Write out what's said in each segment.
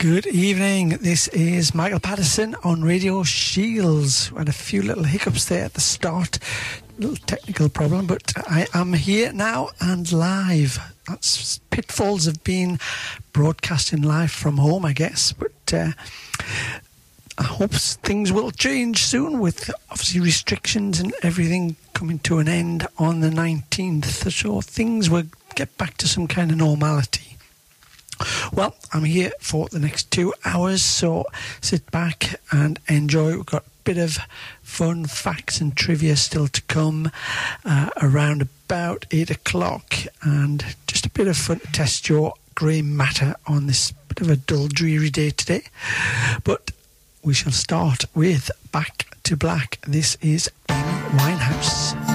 Good evening. This is Michael Patterson on Radio Shields. We had a few little hiccups there at the start, little technical problem, but I am here now and live. That's pitfalls of being broadcasting live from home, I guess. But uh, I hope things will change soon with obviously restrictions and everything coming to an end on the 19th. So things will get back to some kind of normality. Well, I'm here for the next two hours, so sit back and enjoy. We've got a bit of fun facts and trivia still to come uh, around about eight o'clock, and just a bit of fun to test your grey matter on this bit of a dull, dreary day today. But we shall start with Back to Black. This is Amy Winehouse.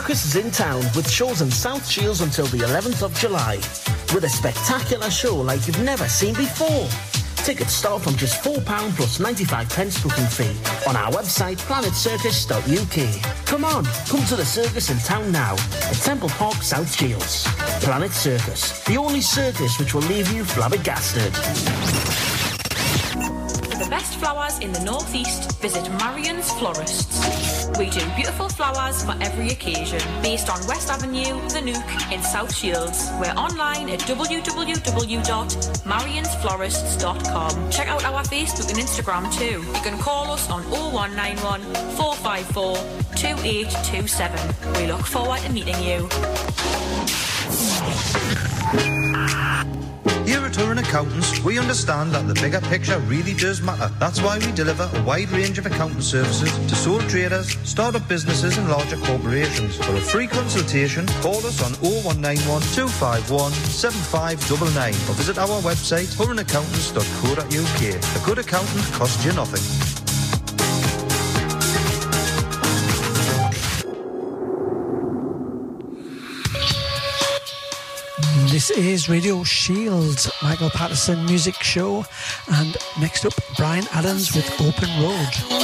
Circus is in town with shows in South Shields until the 11th of July. With a spectacular show like you've never seen before. Tickets start from just £4 plus 95 pence booking fee on our website planetcircus.uk. Come on, come to the circus in town now at Temple Park, South Shields. Planet Circus, the only circus which will leave you flabbergasted For the best flowers in the northeast, visit Marion's Florists. We do beautiful flowers for every occasion, based on West Avenue, The Nook in South Shields. We're online at www.marionsflorists.com. Check out our Facebook and Instagram too. You can call us on 0191 454 2827. We look forward to meeting you. Accountants, we understand that the bigger picture really does matter. That's why we deliver a wide range of accounting services to sole traders, start-up businesses and larger corporations. For a free consultation, call us on 0191 251 7599 or visit our website hurrenaccountants.co.uk. A good accountant costs you nothing. This is Radio Shields, Michael Patterson Music Show, and next up, Bryan Adams with Open Road.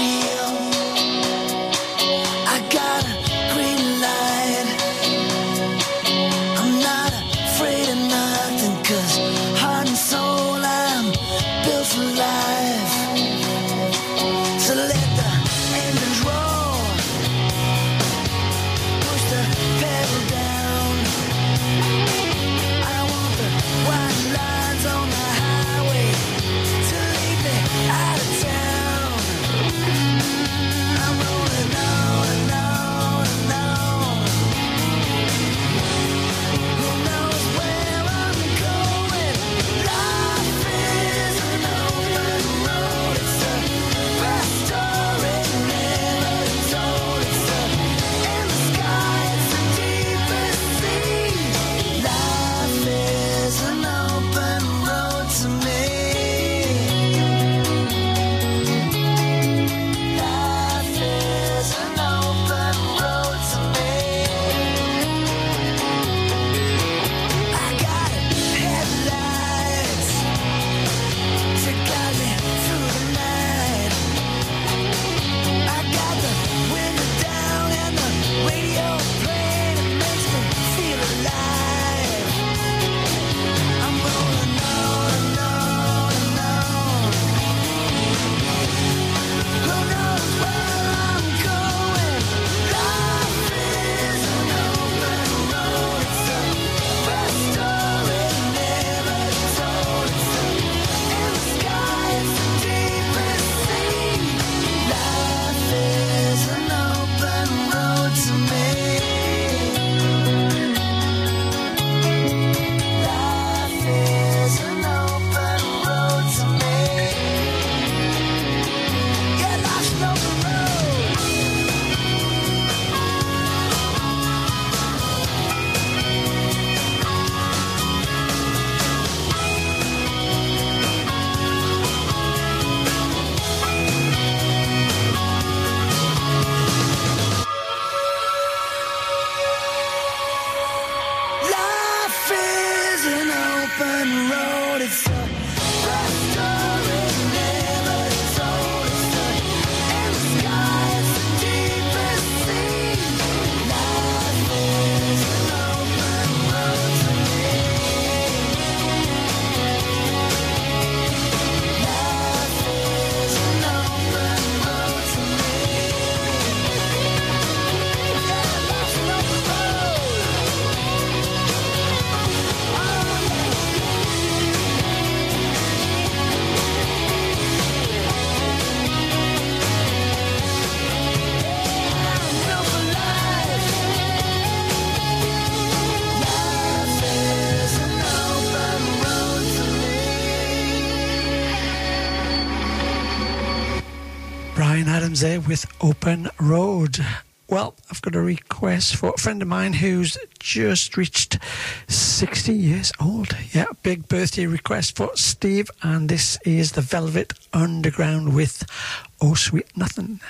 There with Open Road. Well, I've got a request for a friend of mine who's just reached 60 years old. Yeah, big birthday request for Steve, and this is the Velvet Underground with Oh Sweet Nothing.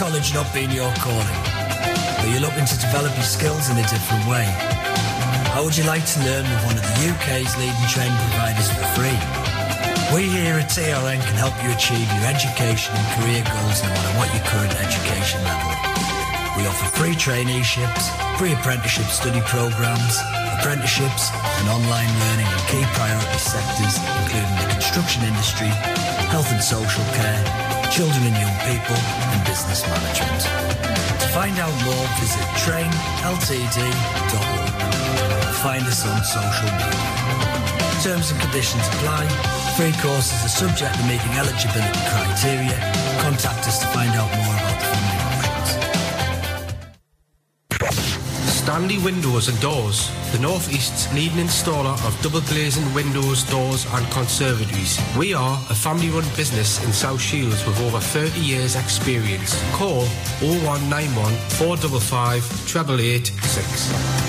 College not being your calling? Are you're looking to develop your skills in a different way? How would you like to learn with one of the UK's leading training providers for free? We here at TRN can help you achieve your education and career goals no matter what your current education level. We offer free traineeships, free apprenticeship study programs, apprenticeships and online learning in key priority sectors including the construction industry, health and social care, children and young people and business management. To find out more visit trainltd.org find us on social media. Terms and conditions apply. Free courses are subject to meeting eligibility criteria. Contact us to find out more about Stanley Windows and Doors, the North East's leading installer of double glazing windows, doors and conservatories. We are a family run business in South Shields with over 30 years experience. Call 0191 455 8886.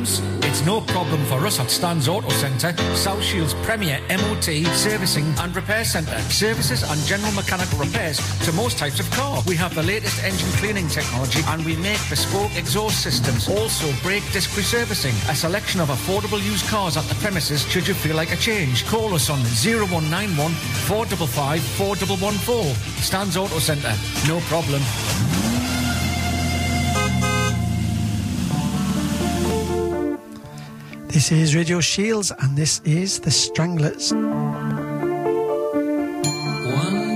Problems? It's no problem for us at Stan's Auto Centre, South Shields' premier MOT, servicing and repair centre. Services and general mechanical repairs to most types of car. We have the latest engine cleaning technology and we make bespoke exhaust systems. Also brake disc resurfacing, A selection of affordable used cars at the premises should you feel like a change. Call us on 0191 455 4114. Stan's Auto Centre. No problem. This is Radio Shields, and this is The Stranglers. One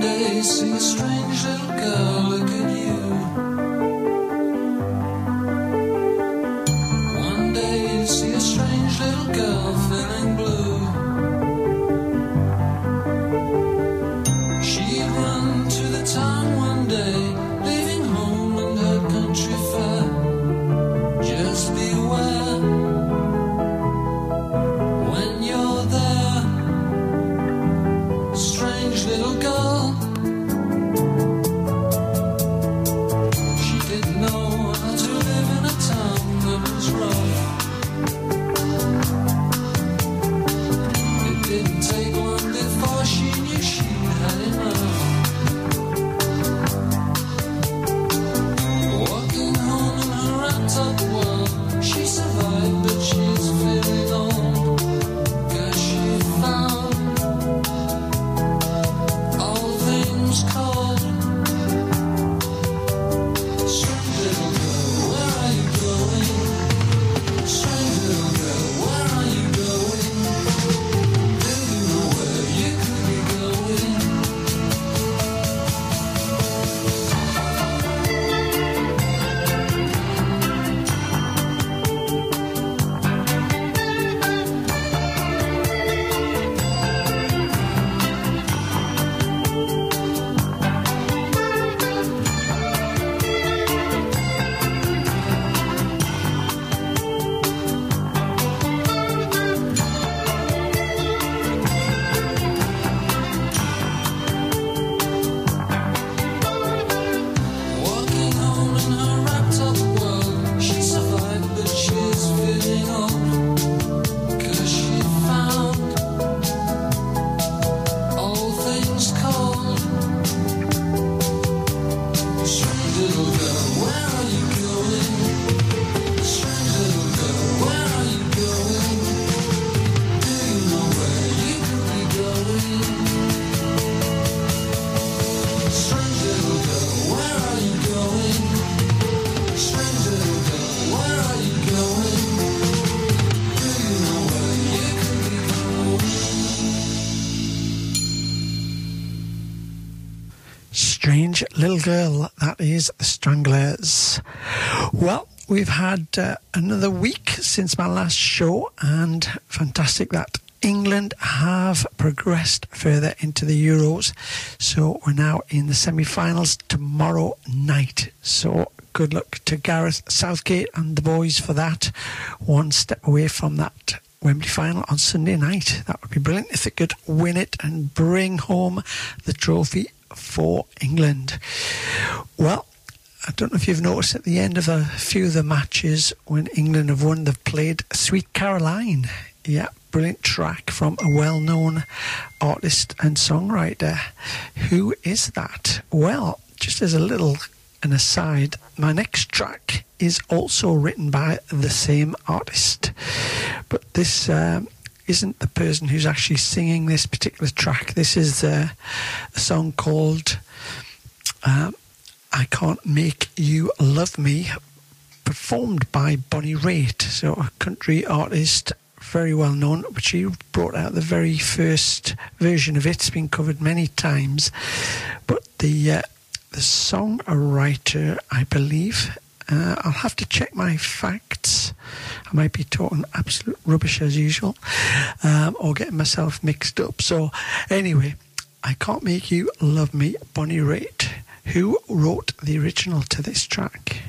day, see a we've had uh, another week since my last show, and fantastic that England have progressed further into the Euros. So we're now in the semi finals tomorrow night. So good luck to Gareth Southgate and the boys for that. One step away from that Wembley final on Sunday night. That would be brilliant if they could win it and bring home the trophy for England. Well, I don't know if you've noticed at the end of a few of the matches when England have won, they've played Sweet Caroline. Yeah, brilliant track from a well known artist and songwriter. Who is that? Well, just as a little an aside, my next track is also written by the same artist, but this um, isn't the person who's actually singing this particular track. This is uh, a song called um, I Can't Make You Love Me, performed by Bonnie Raitt, so a country artist. Very well known, but she brought out the very first version of it. It's been covered many times, but the uh, the songwriter, I believe. Uh, I'll have to check my facts. I might be talking absolute rubbish as usual, um, or getting myself mixed up. So, anyway, I can't make you love me, Bonnie Raitt, who wrote the original to this track.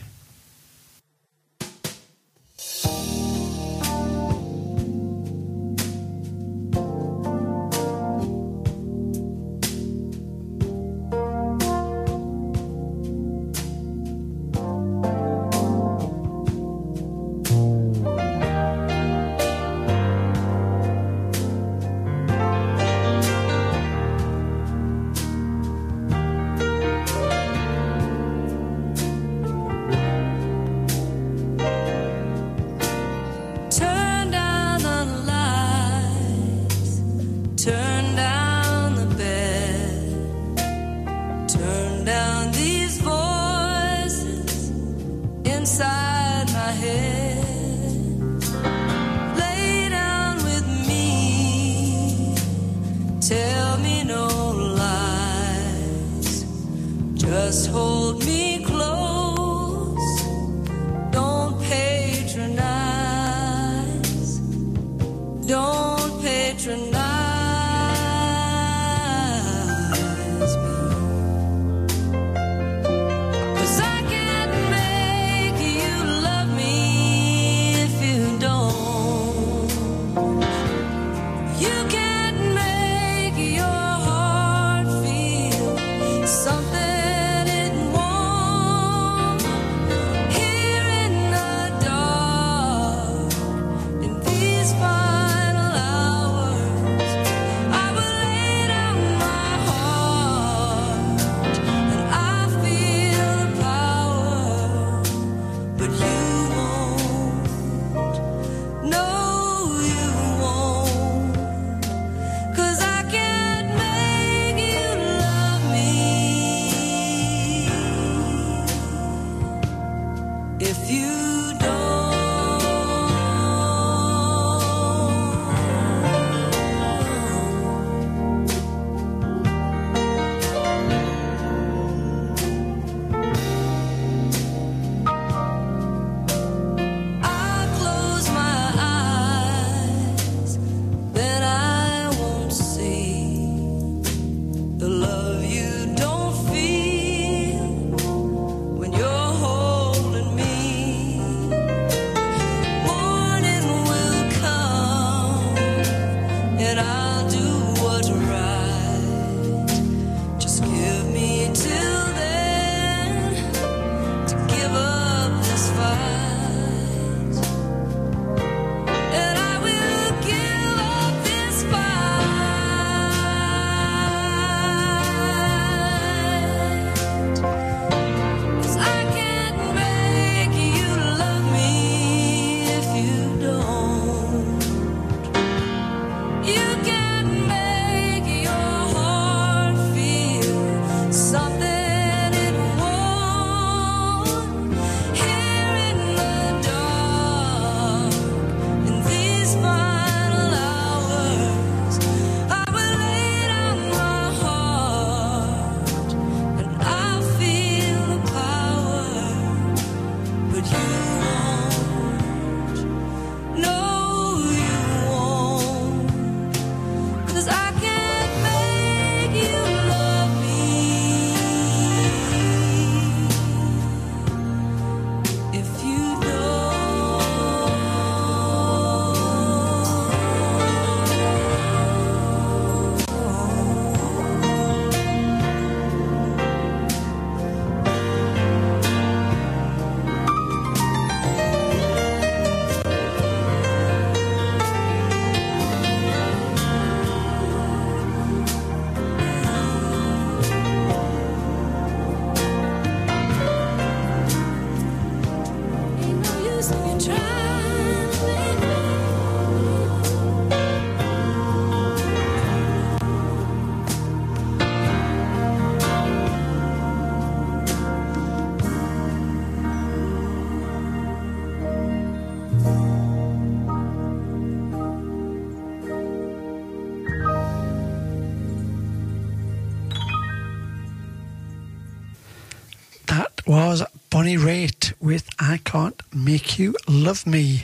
Bonnie Raitt with I Can't Make You Love Me.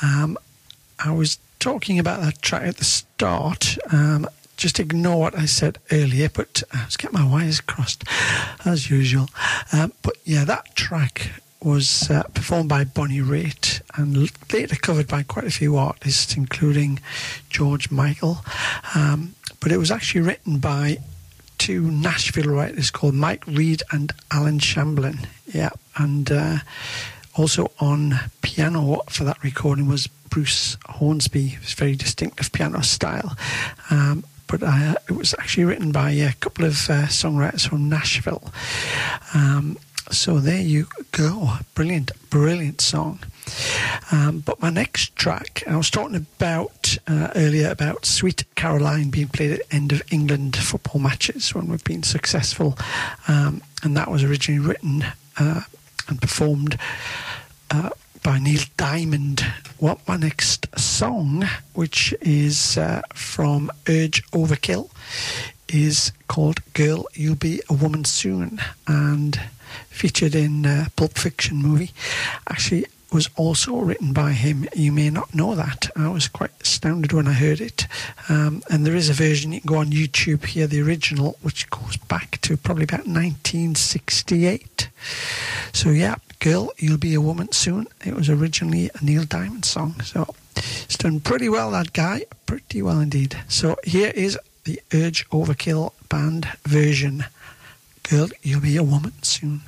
Um, I was talking about that track at the start. Um, just ignore what I said earlier, but I was getting my wires crossed as usual. Um, but yeah, that track was uh, performed by Bonnie Raitt and later covered by quite a few artists, including George Michael. Um, but it was actually written by two Nashville writers called Mike Reid and Allen Shamblin. Yeah, and uh, also on piano for that recording was Bruce Hornsby. Was very distinctive piano style. Um, but uh, it was actually written by a couple of uh, songwriters from Nashville. Um, so there you go. Brilliant, brilliant song. Um, but my next track, I was talking about uh, earlier about Sweet Caroline being played at end of England football matches when we've been successful. Um, and that was originally written and performed uh, by Neil Diamond. What my next song, which is uh, from Urge Overkill, is called Girl, You'll Be a Woman Soon and featured in uh, Pulp Fiction movie. Actually, was also written by him. You may not know that. I was quite astounded when I heard it. Um, and there is a version you can go on YouTube here, the original, which goes back to probably about 1968. So yeah, girl, you'll be a woman soon. It was originally a Neil Diamond song. So it's done pretty well, that guy. Pretty well indeed. So here is the Urge Overkill band version. Girl, you'll be a woman soon.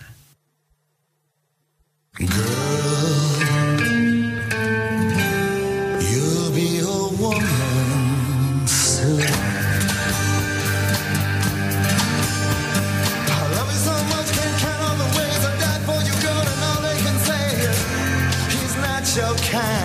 You'll your kind.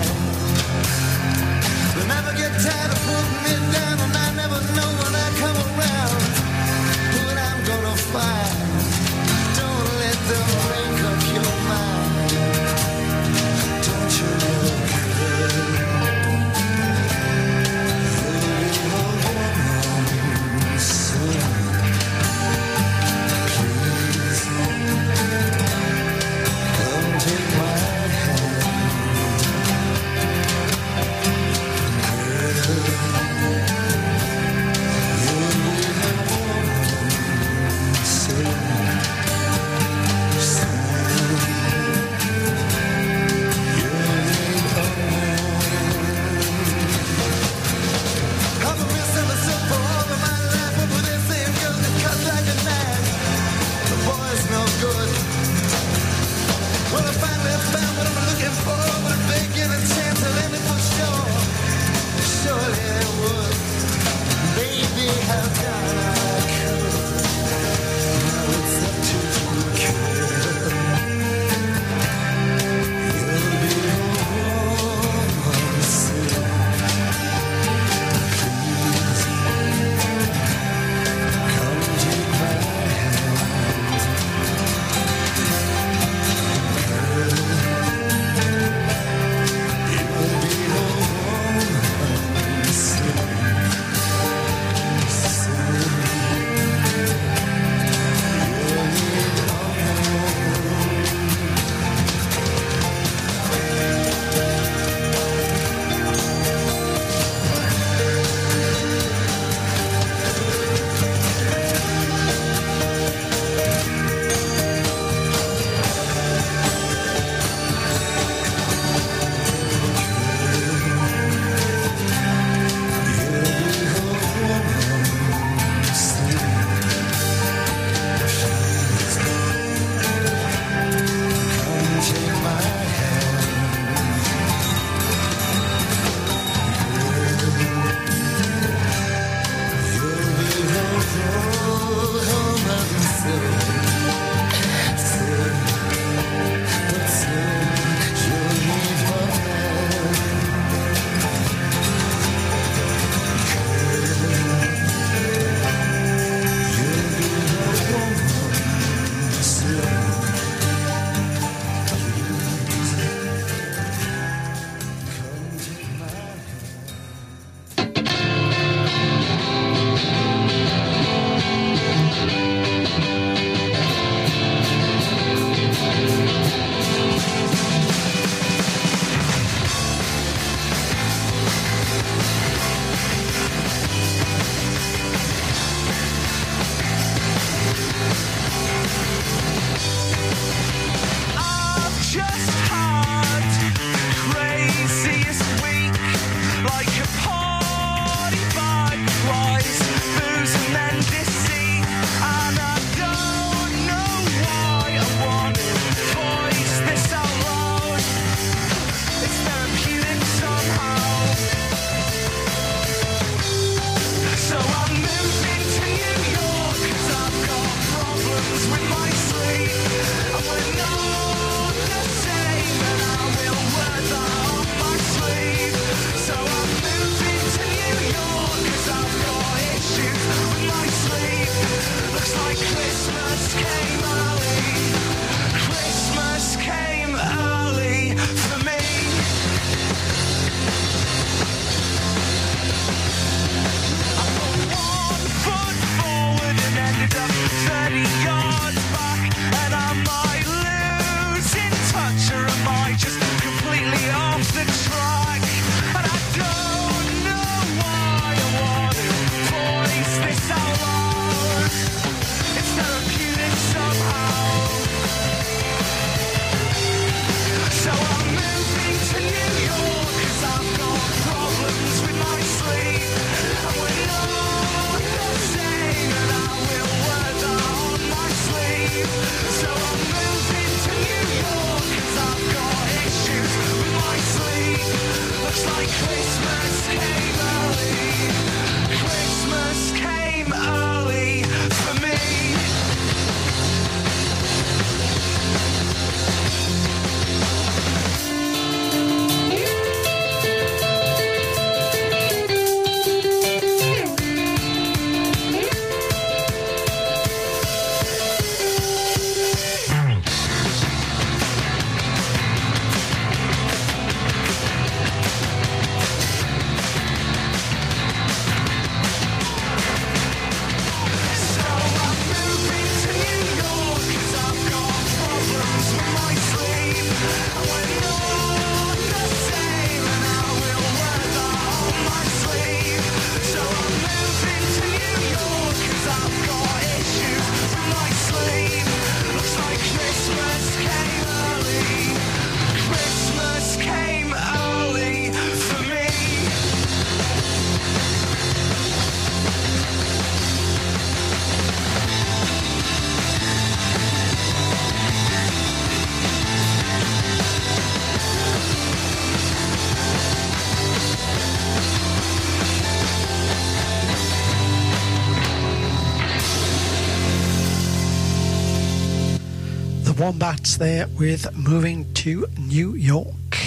Wombats there with Moving to New York.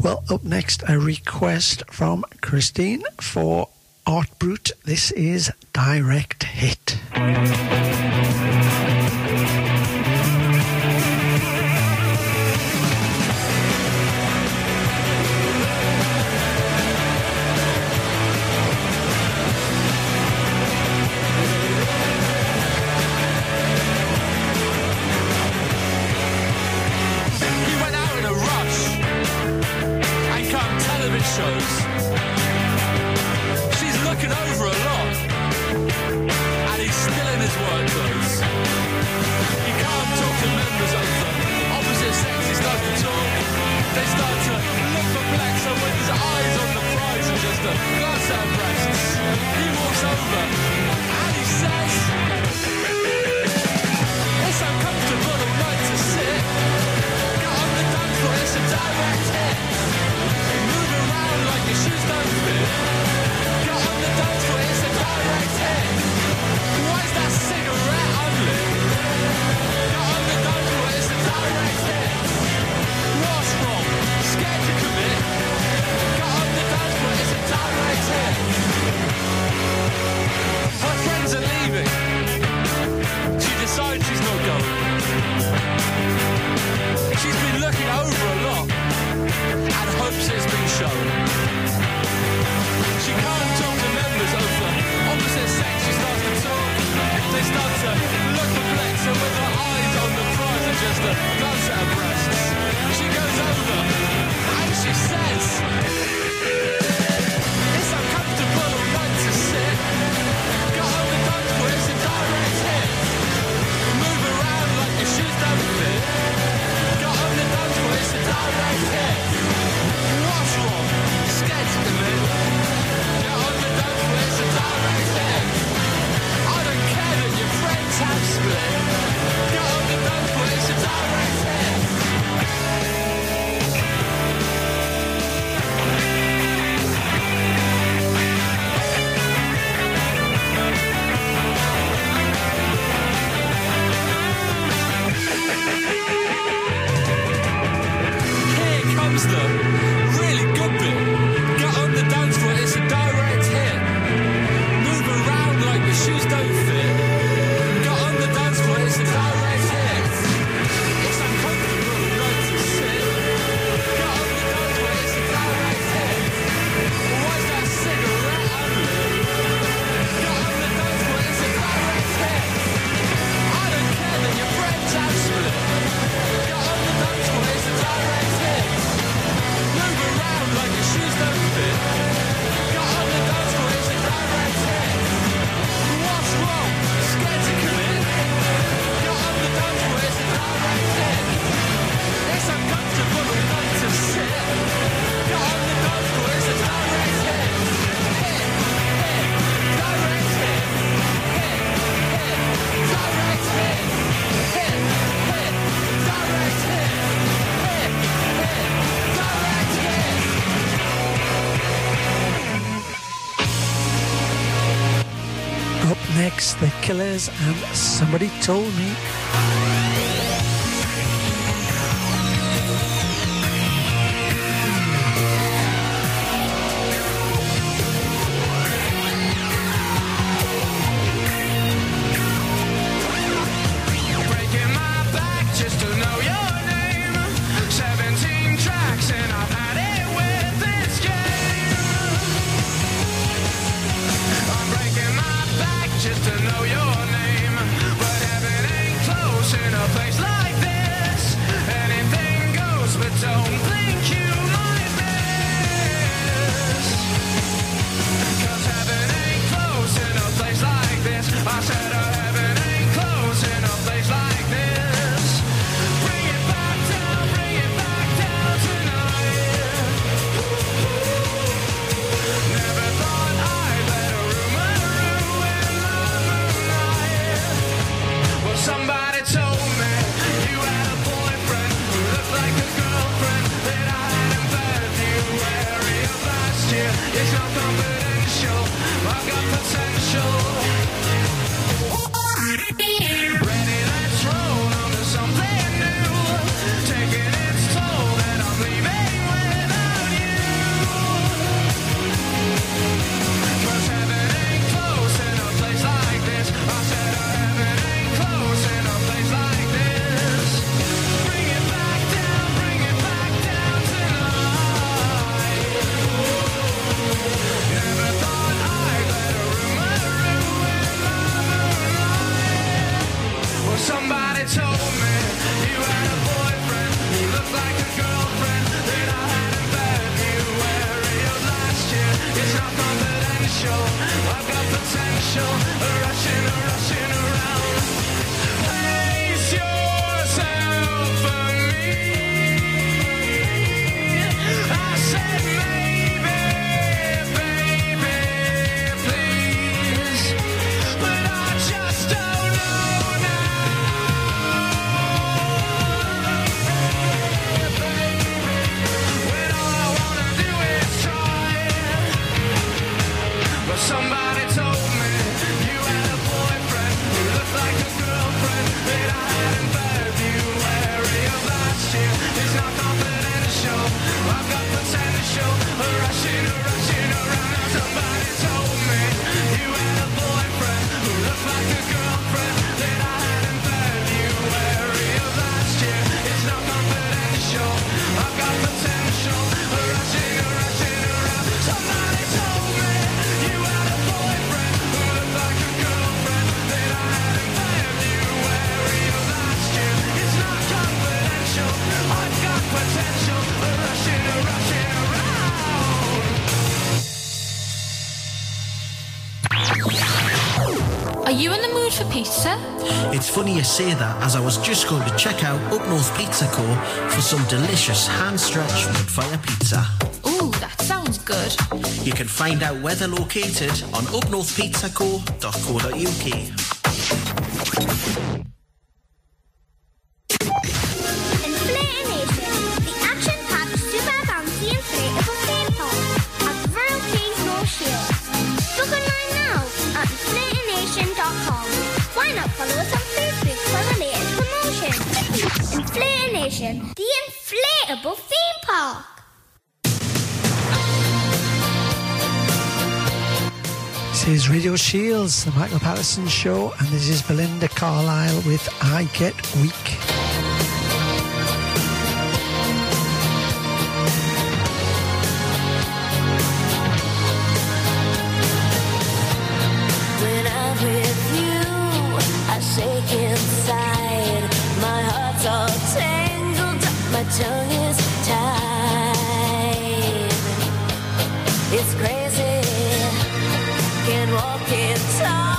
Well, up next, a request from Christine for Art Brut. This is Direct. Killers and Somebody Told Me. funny you say that, as I was just going to check out Up North Pizza Co. for some delicious hand-stretched wood-fire pizza. Ooh, that sounds good. You can find out where they're located on upnorthpizzaco.co.uk. The Michael Patterson Show, and this is Belinda Carlisle with I Get Weak. walking tall.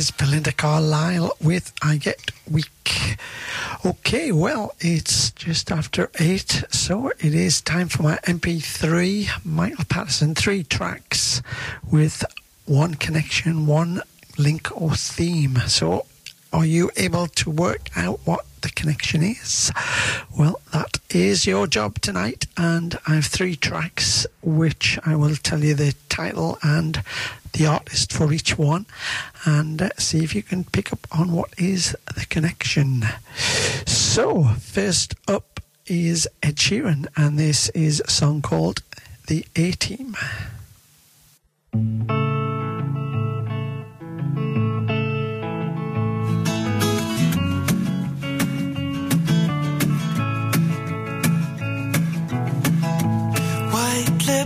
Is Belinda Carlisle with I Get Weak. Okay, well, it's just after eight, so it is time for my MP3 Michael Patterson three tracks with one connection, one link or theme. So, are you able to work out what the connection is? Well, that is your job tonight, and I have three tracks which I will tell you the title and the artist for each one, and uh, see if you can pick up on what is the connection. So, first up is Ed Sheeran, and this is a song called The A Team.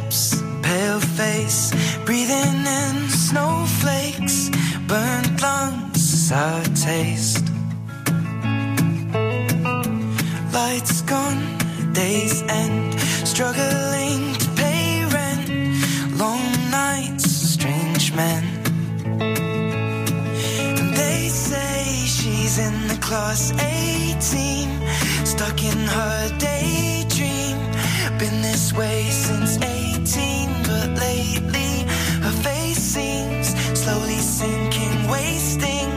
Lips, pale face, breathing in snowflakes, burnt lungs, sour taste. Lights gone, days end, struggling to pay rent, long nights, strange men. And they say she's in the class A team, stuck in her daydream. Been this way since 18, but lately her face seems slowly sinking, wasting,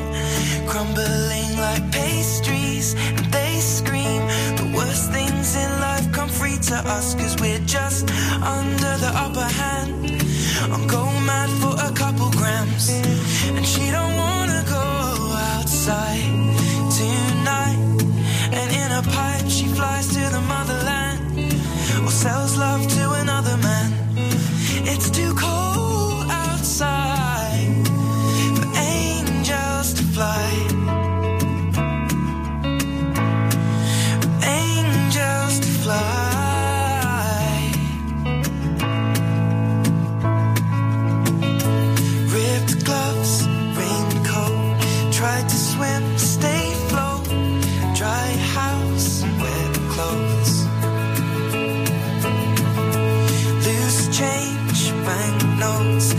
crumbling like pastries. And they scream the worst things in life come free to us, cause we're just under the upper hand. I'm going mad for a couple grams, and she don't wanna go outside tonight. And in a pipe, she flies to the motherland sells love to another man. It's too cold outside banknotes,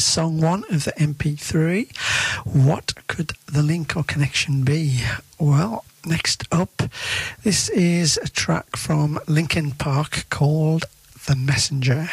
is song one of the MP3. What could the link or connection be? Well, next up, this is a track from Linkin Park called The Messenger.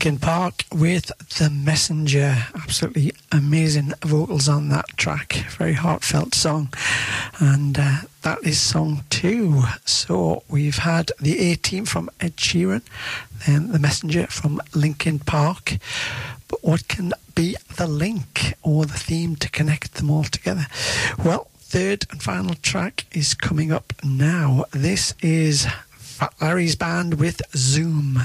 Linkin Park with The Messenger. Absolutely amazing vocals on that track. Very heartfelt song. And uh, that is song two. So we've had the A Team from Ed Sheeran, then The Messenger from Linkin Park. But what can be the link or the theme to connect them all together? Well, third and final track is coming up now. This is Fat Larry's band with Zoom.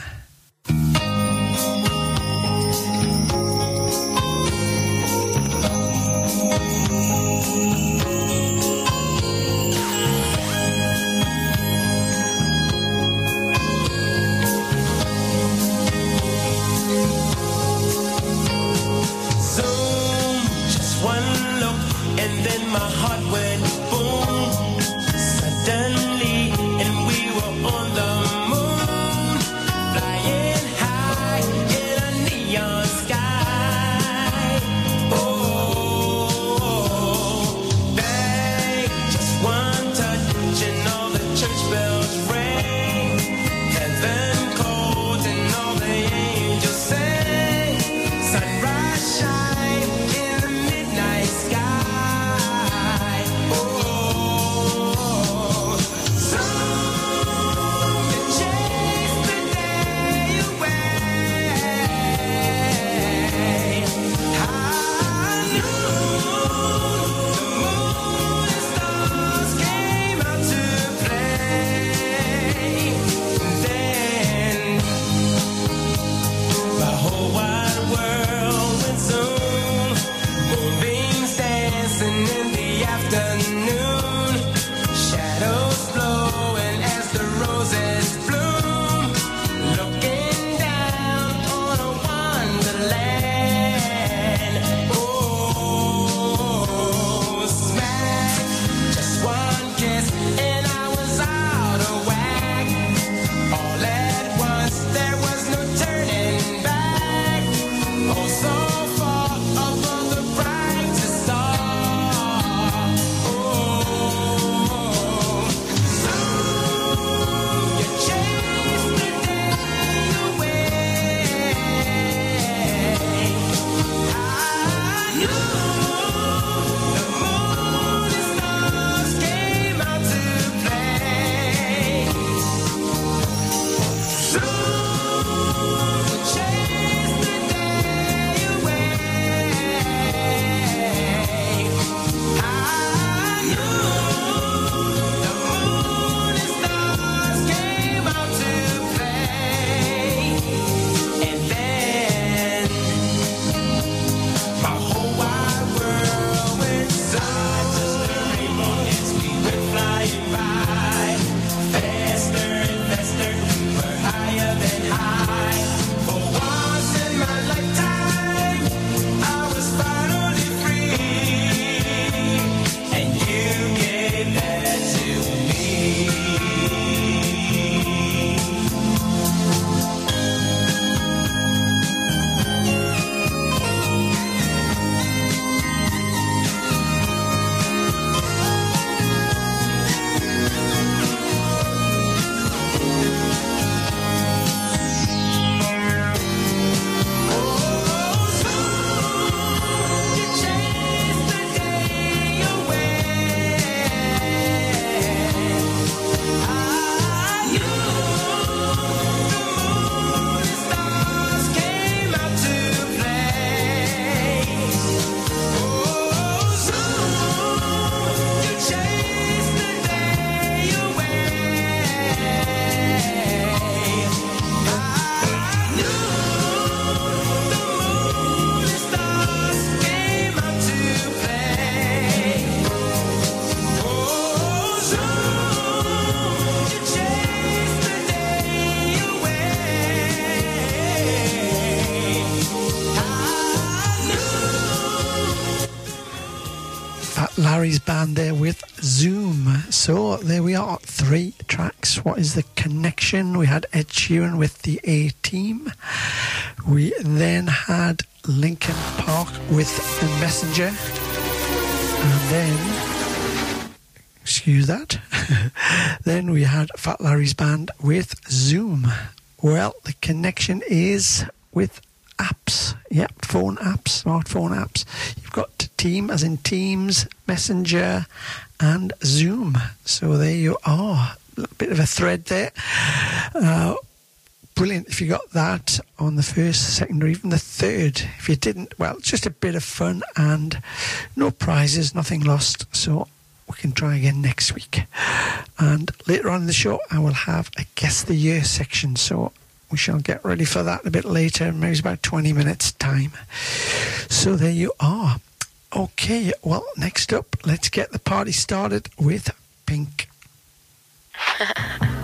Cheering with the A Team. We then had Linkin Park with The Messenger. And then, excuse that, then we had Fat Larry's band with Zoom. Well, the connection is with apps. Yep, phone apps, smartphone apps. You've got Team, as in Teams, if you got that on the first, second, or even the third. If you didn't, well, just a bit of fun and no prizes, nothing lost. So we can try again next week. And later on in the show, I will have a guess the year section. So we shall get ready for that a bit later, maybe about 20 minutes' time. So there you are. Okay, well, next up, let's get the party started with Pink.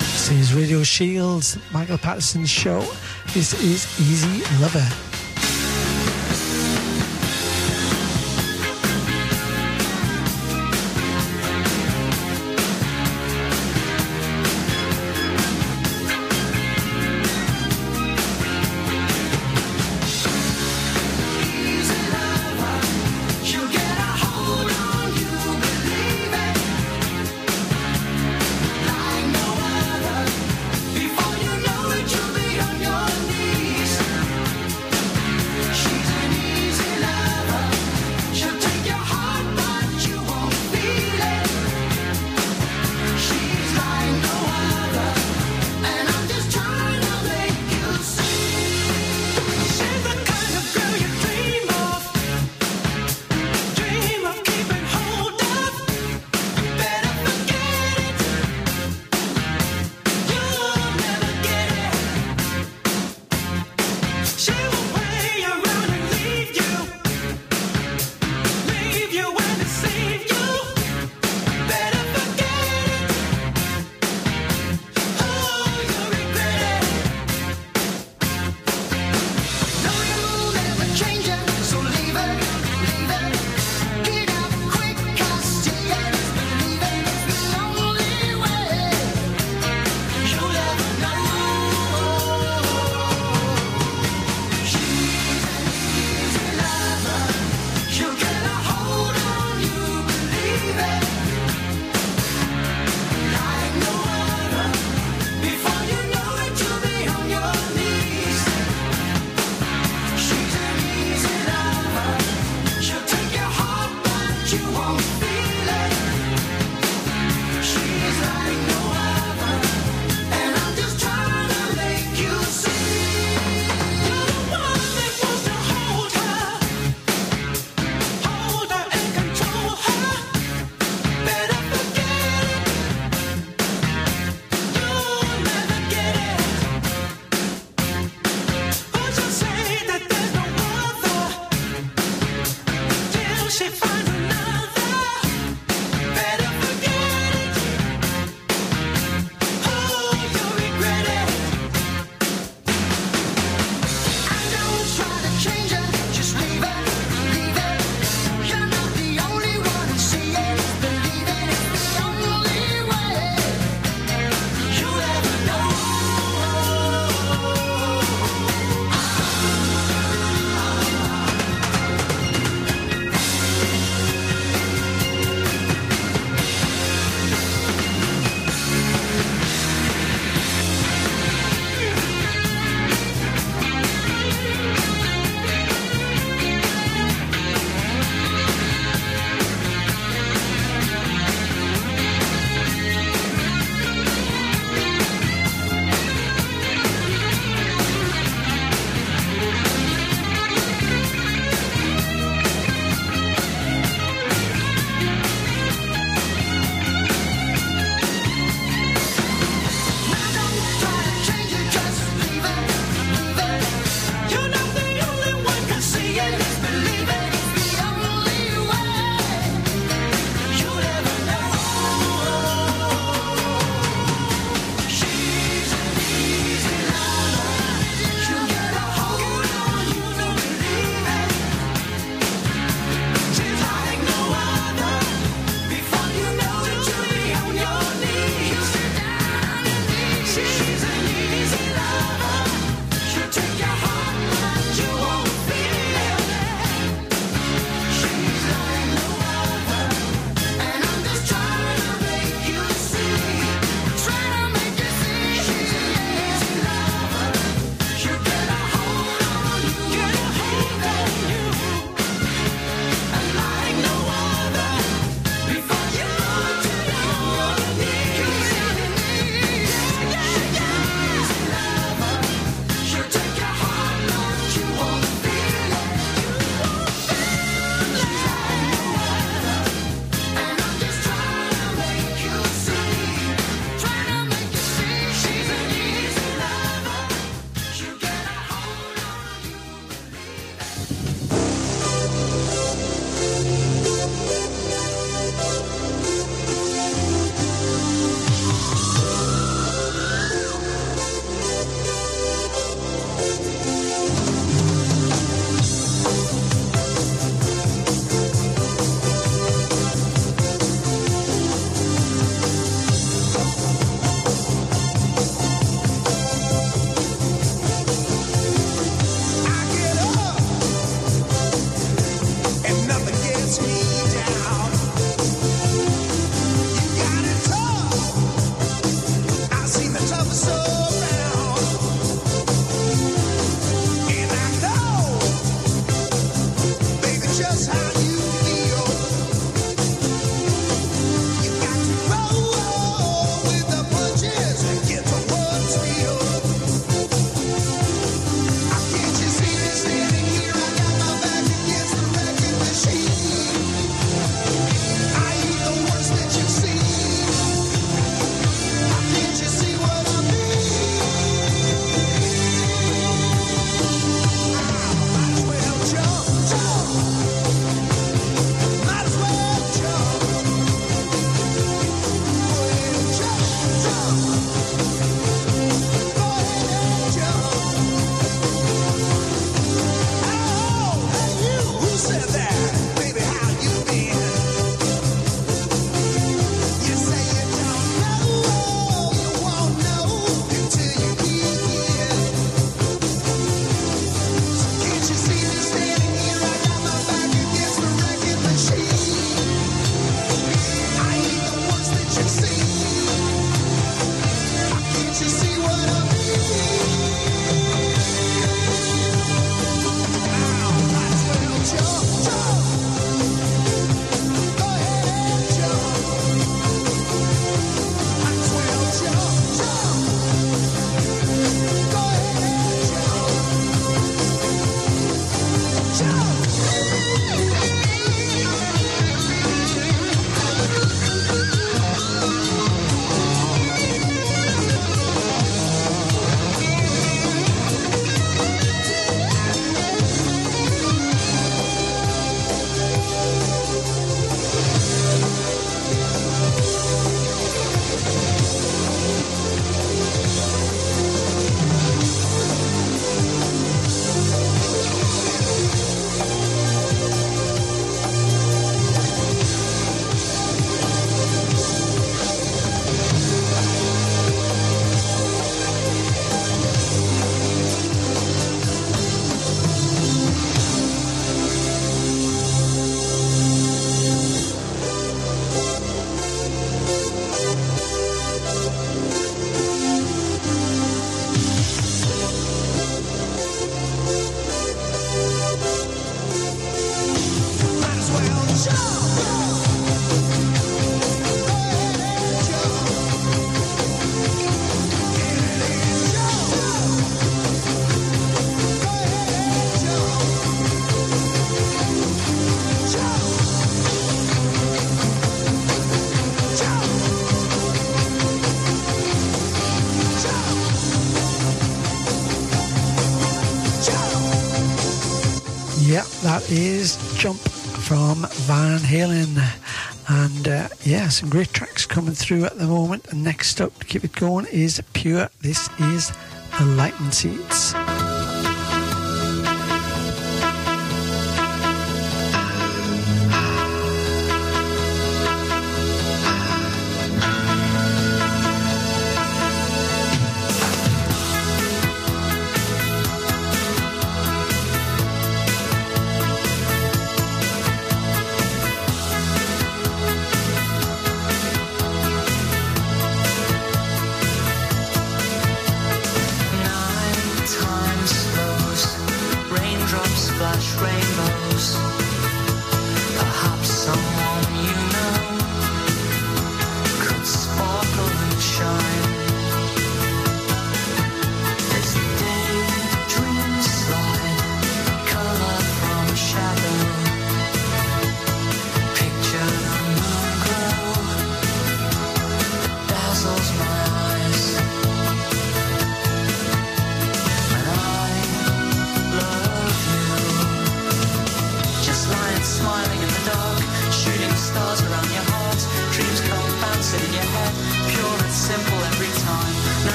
This is Radio Shields, Michael Patterson's show. This is Easy Lover. is Jump from Van Halen. And uh, yeah, some great tracks coming through at the moment. And next up to keep it going is Pure. This is The Lightning Seeds.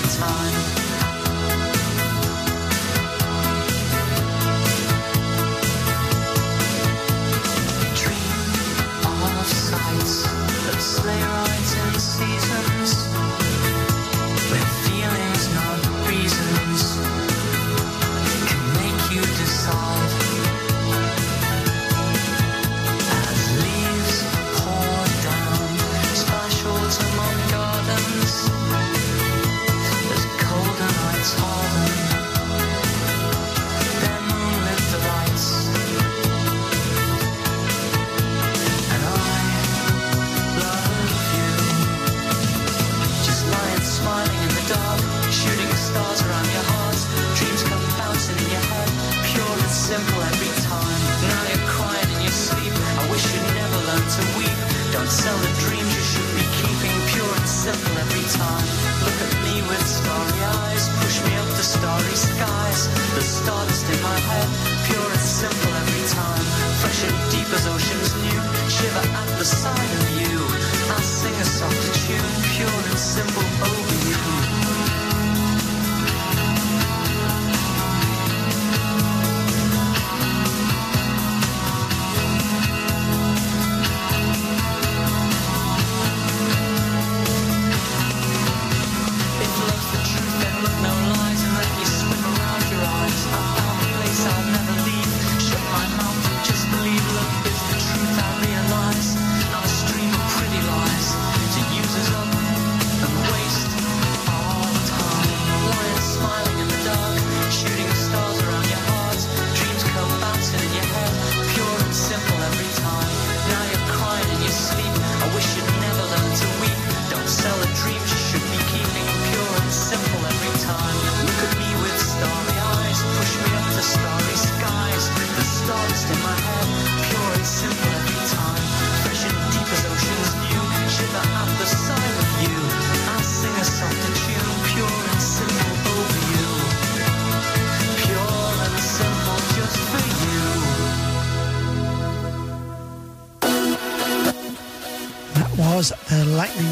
perfect time.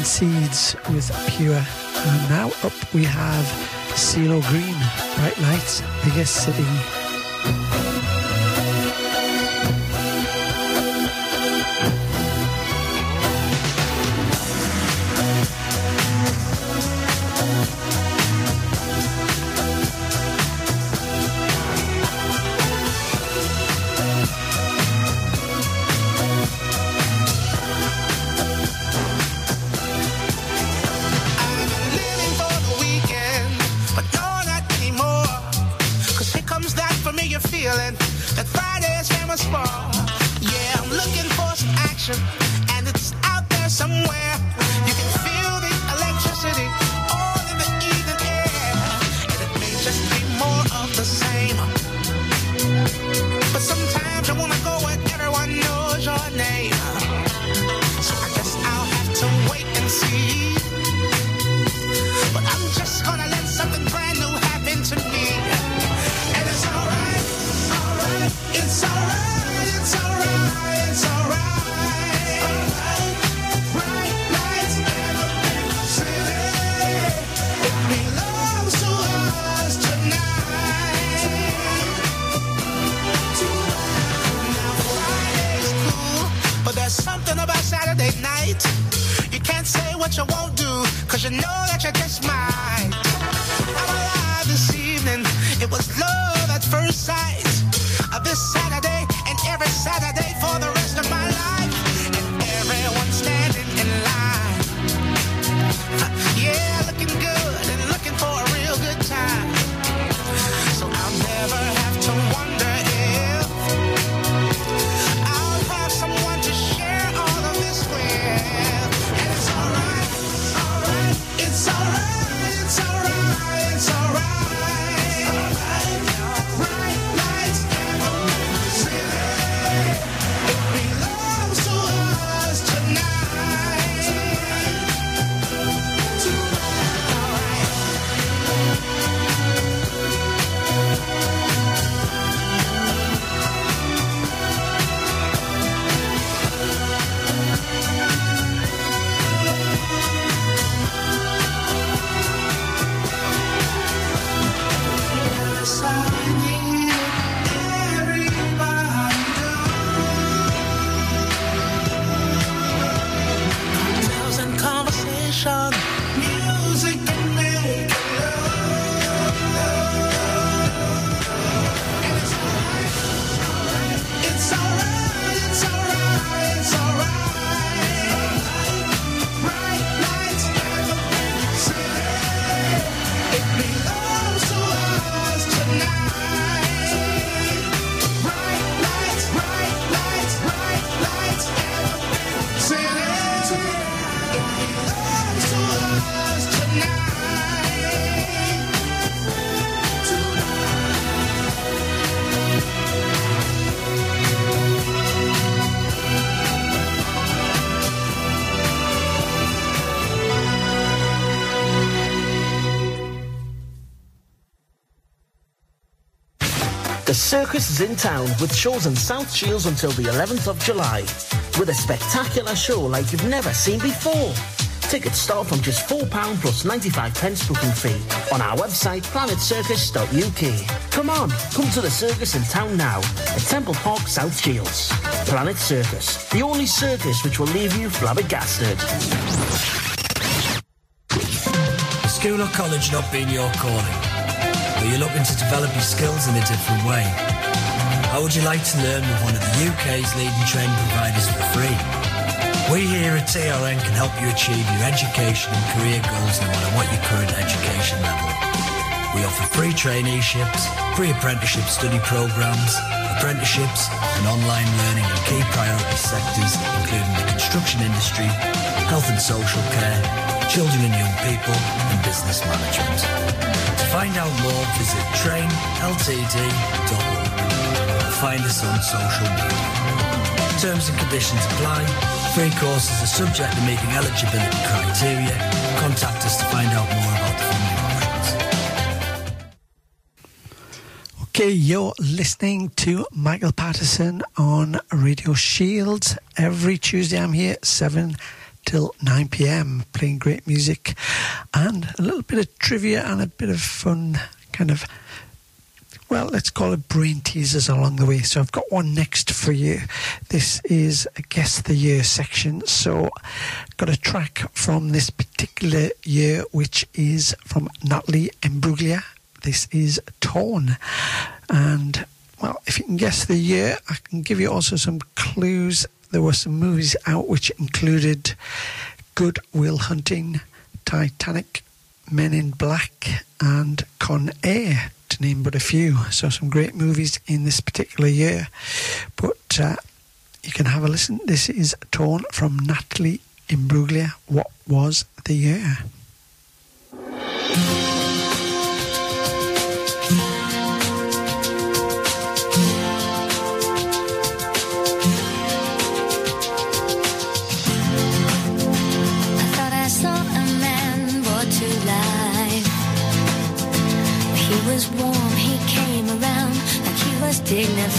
Seeds with Pure. And now up we have CeeLo Green, Bright Lights, Biggest City. Circus is in town with shows in South Shields until the 11th of July. With a spectacular show like you've never seen before. Tickets start from just £4 plus 95 pence booking fee on our website planetcircus.uk. Come on, come to the circus in town now at Temple Park, South Shields. Planet Circus, the only circus which will leave you flabbergasted. School or college not being your calling, you're looking to develop your skills in a different way. How would you like to learn with one of the UK's leading training providers for free? We here at TRN can help you achieve your education and career goals no matter what your current education level. We offer free traineeships, pre-apprenticeship study programs, apprenticeships and online learning in key priority sectors including the construction industry, health and social care, children and young people and business management. Find out more visit trainltd.org or find us on social media. Terms and conditions apply. Free courses are subject to meeting eligibility criteria. Contact us to find out more about the funding options. Okay, you're listening to Michael Patterson on Radio Shields. Every Tuesday I'm here, 7 till 9 pm, playing great music and a little bit of trivia and a bit of fun, kind of, well, let's call it brain teasers along the way. So I've got one next for you. This is a Guess the Year section. So I've got a track from this particular year, which is from Natalie Imbruglia. This is Torn. And, well, if you can guess the year, I can give you also some clues. There were some movies out which included Good Will Hunting, Titanic, Men in Black, and Con Air, to name but a few. So, some great movies in this particular year. But uh, you can have a listen. This is Torn from Natalie Imbruglia. What was the year? dignified.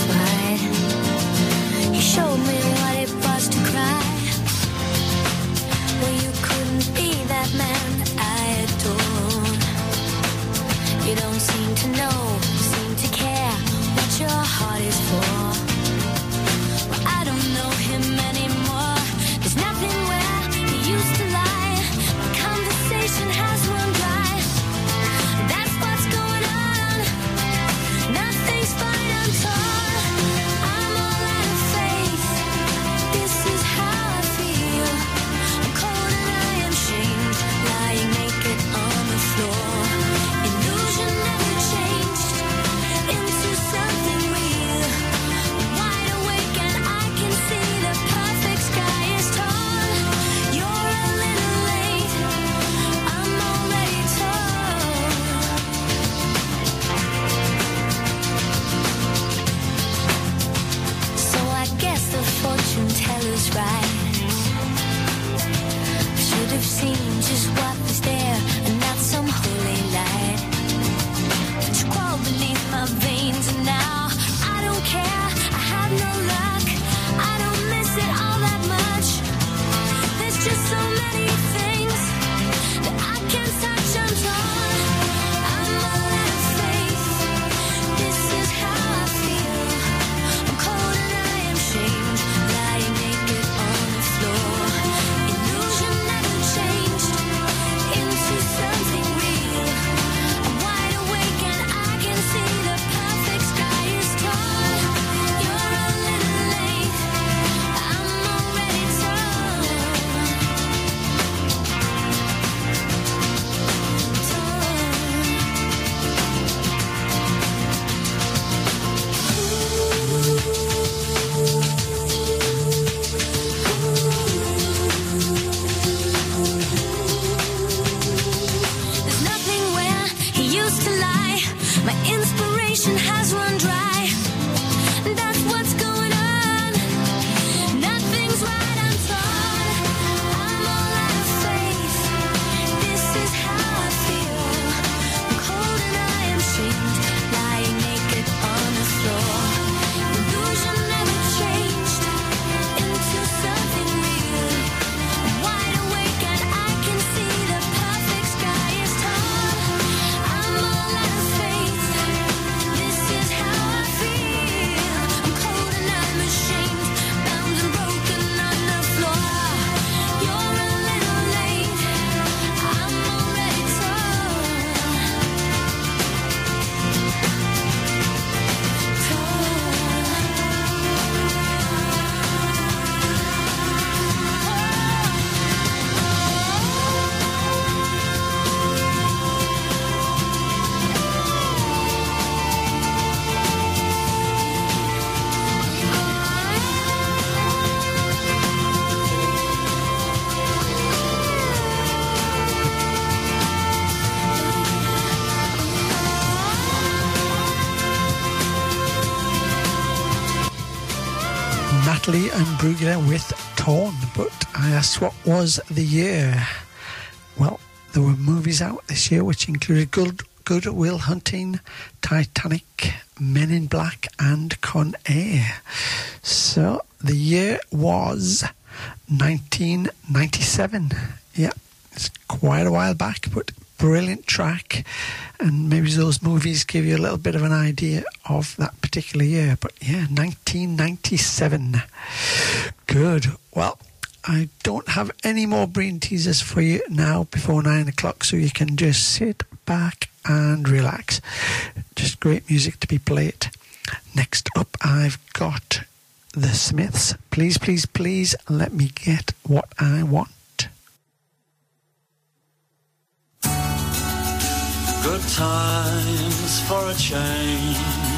with Torn, but I asked what was the year. Well, there were movies out this year which included Good, Good Will Hunting, Titanic, Men in Black, and Con Air. So the year was 1997. Yeah, it's quite a while back, but brilliant track. And maybe those movies give you a little bit of an idea of that particular year. But yeah, 1997. Good. Well, I don't have any more brain teasers for you now before nine o'clock, so you can just sit back and relax. Just great music to be played. Next up, I've got the Smiths. Please, please, please let me get what I want. Good times for a change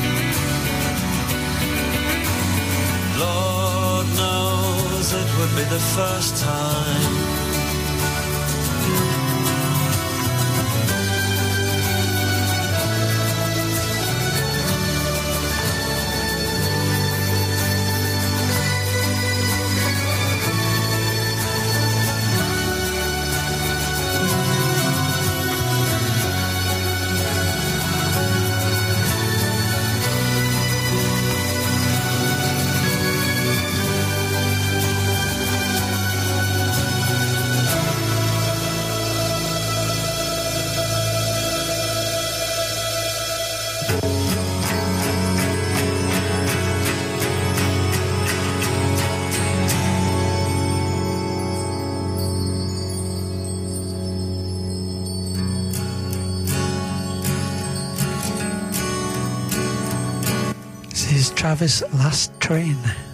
Lord knows it would be the first time. Travis' last train.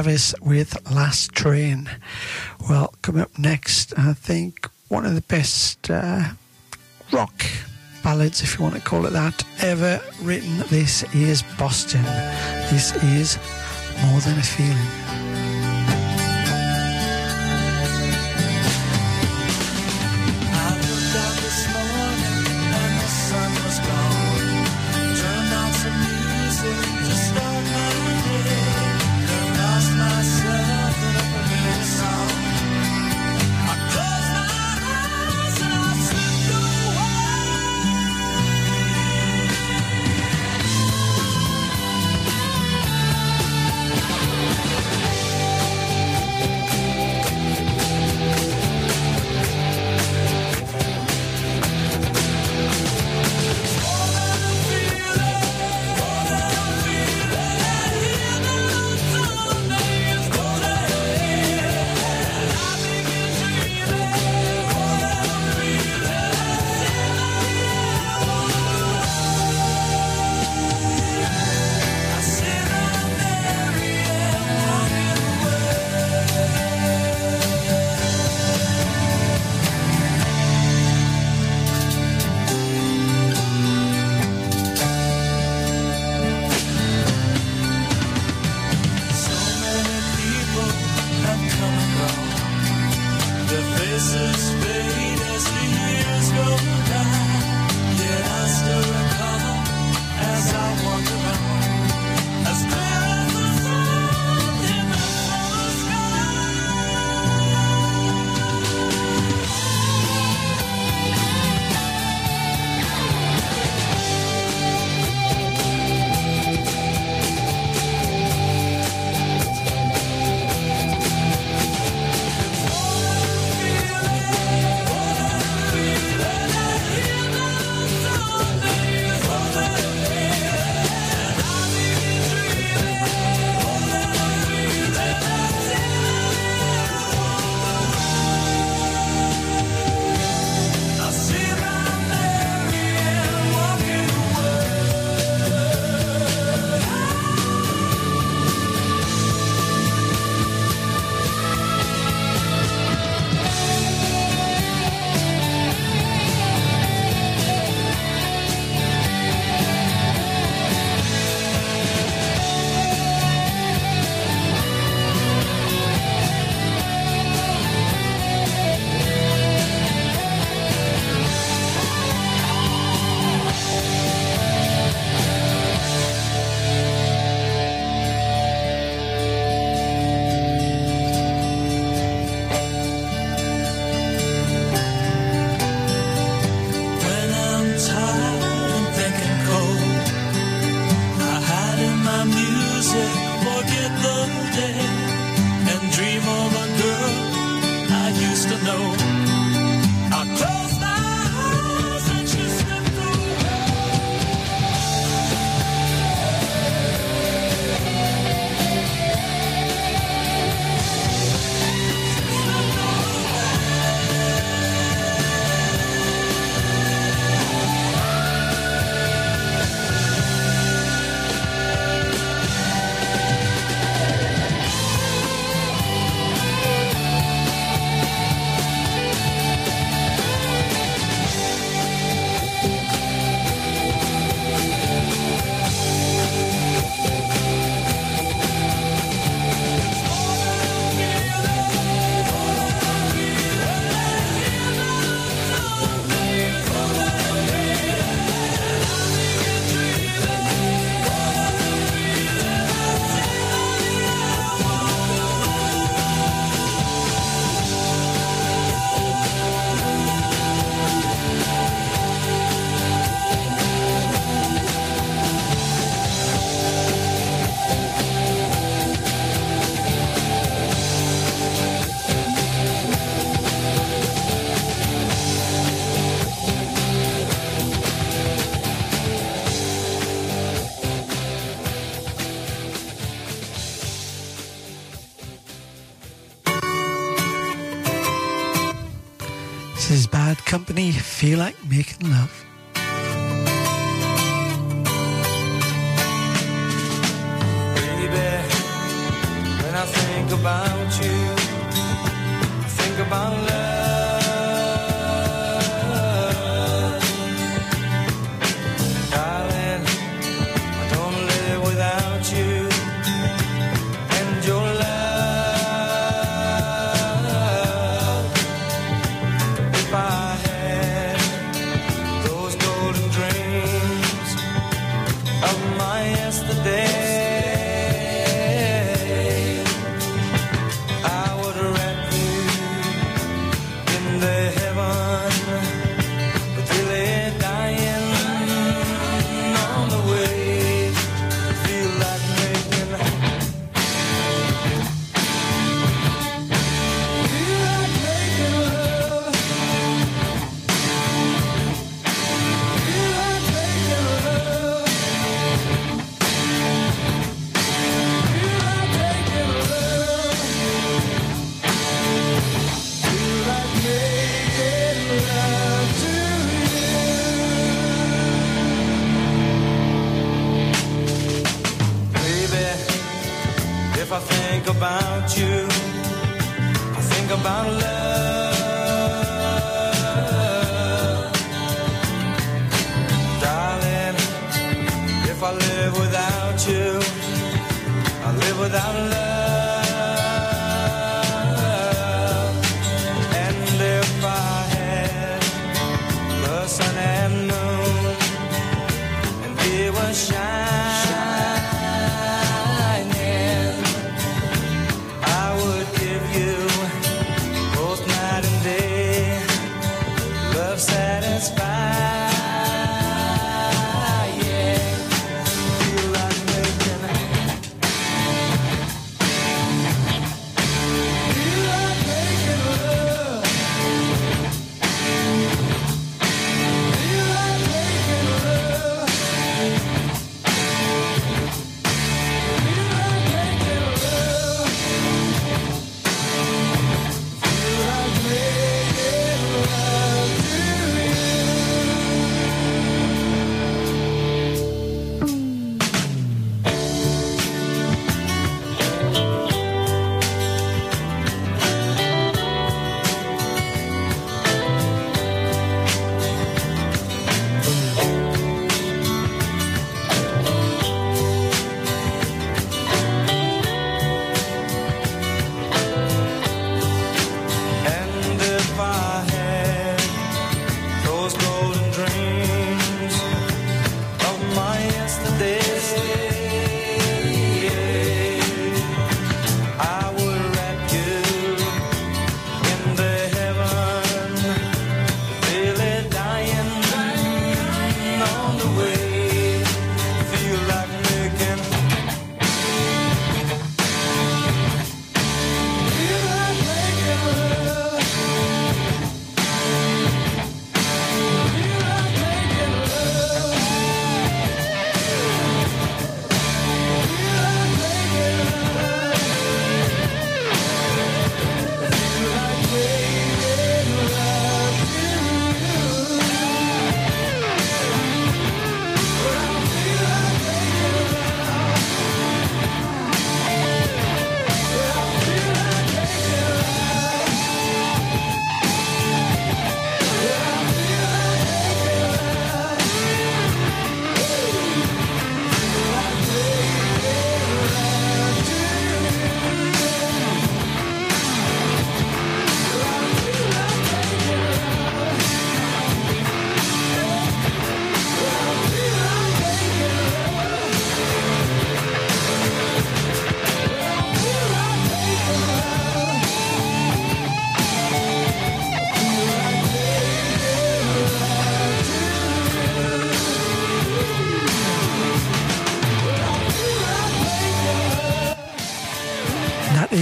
Travis with Last Train. Well, coming up next, I think one of the best uh, rock ballads, if you want to call it that, ever written. This is Boston. This is More Than a Feeling. Company. Feel like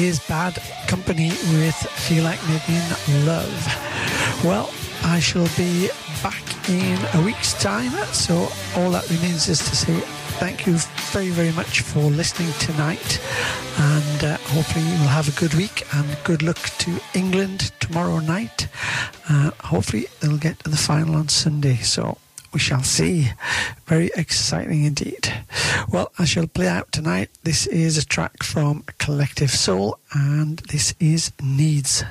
is Bad Company with Feel Like Making Love. Well, I shall be back in a week's time, so all that remains is to say thank you very, very much for listening tonight, and uh, hopefully you'll have a good week and good luck to England tomorrow night. Uh, hopefully they'll get to the final on Sunday, so we shall see. Very exciting indeed. Well, I shall play out tonight. This is a track from Collective Soul, and this is Needs.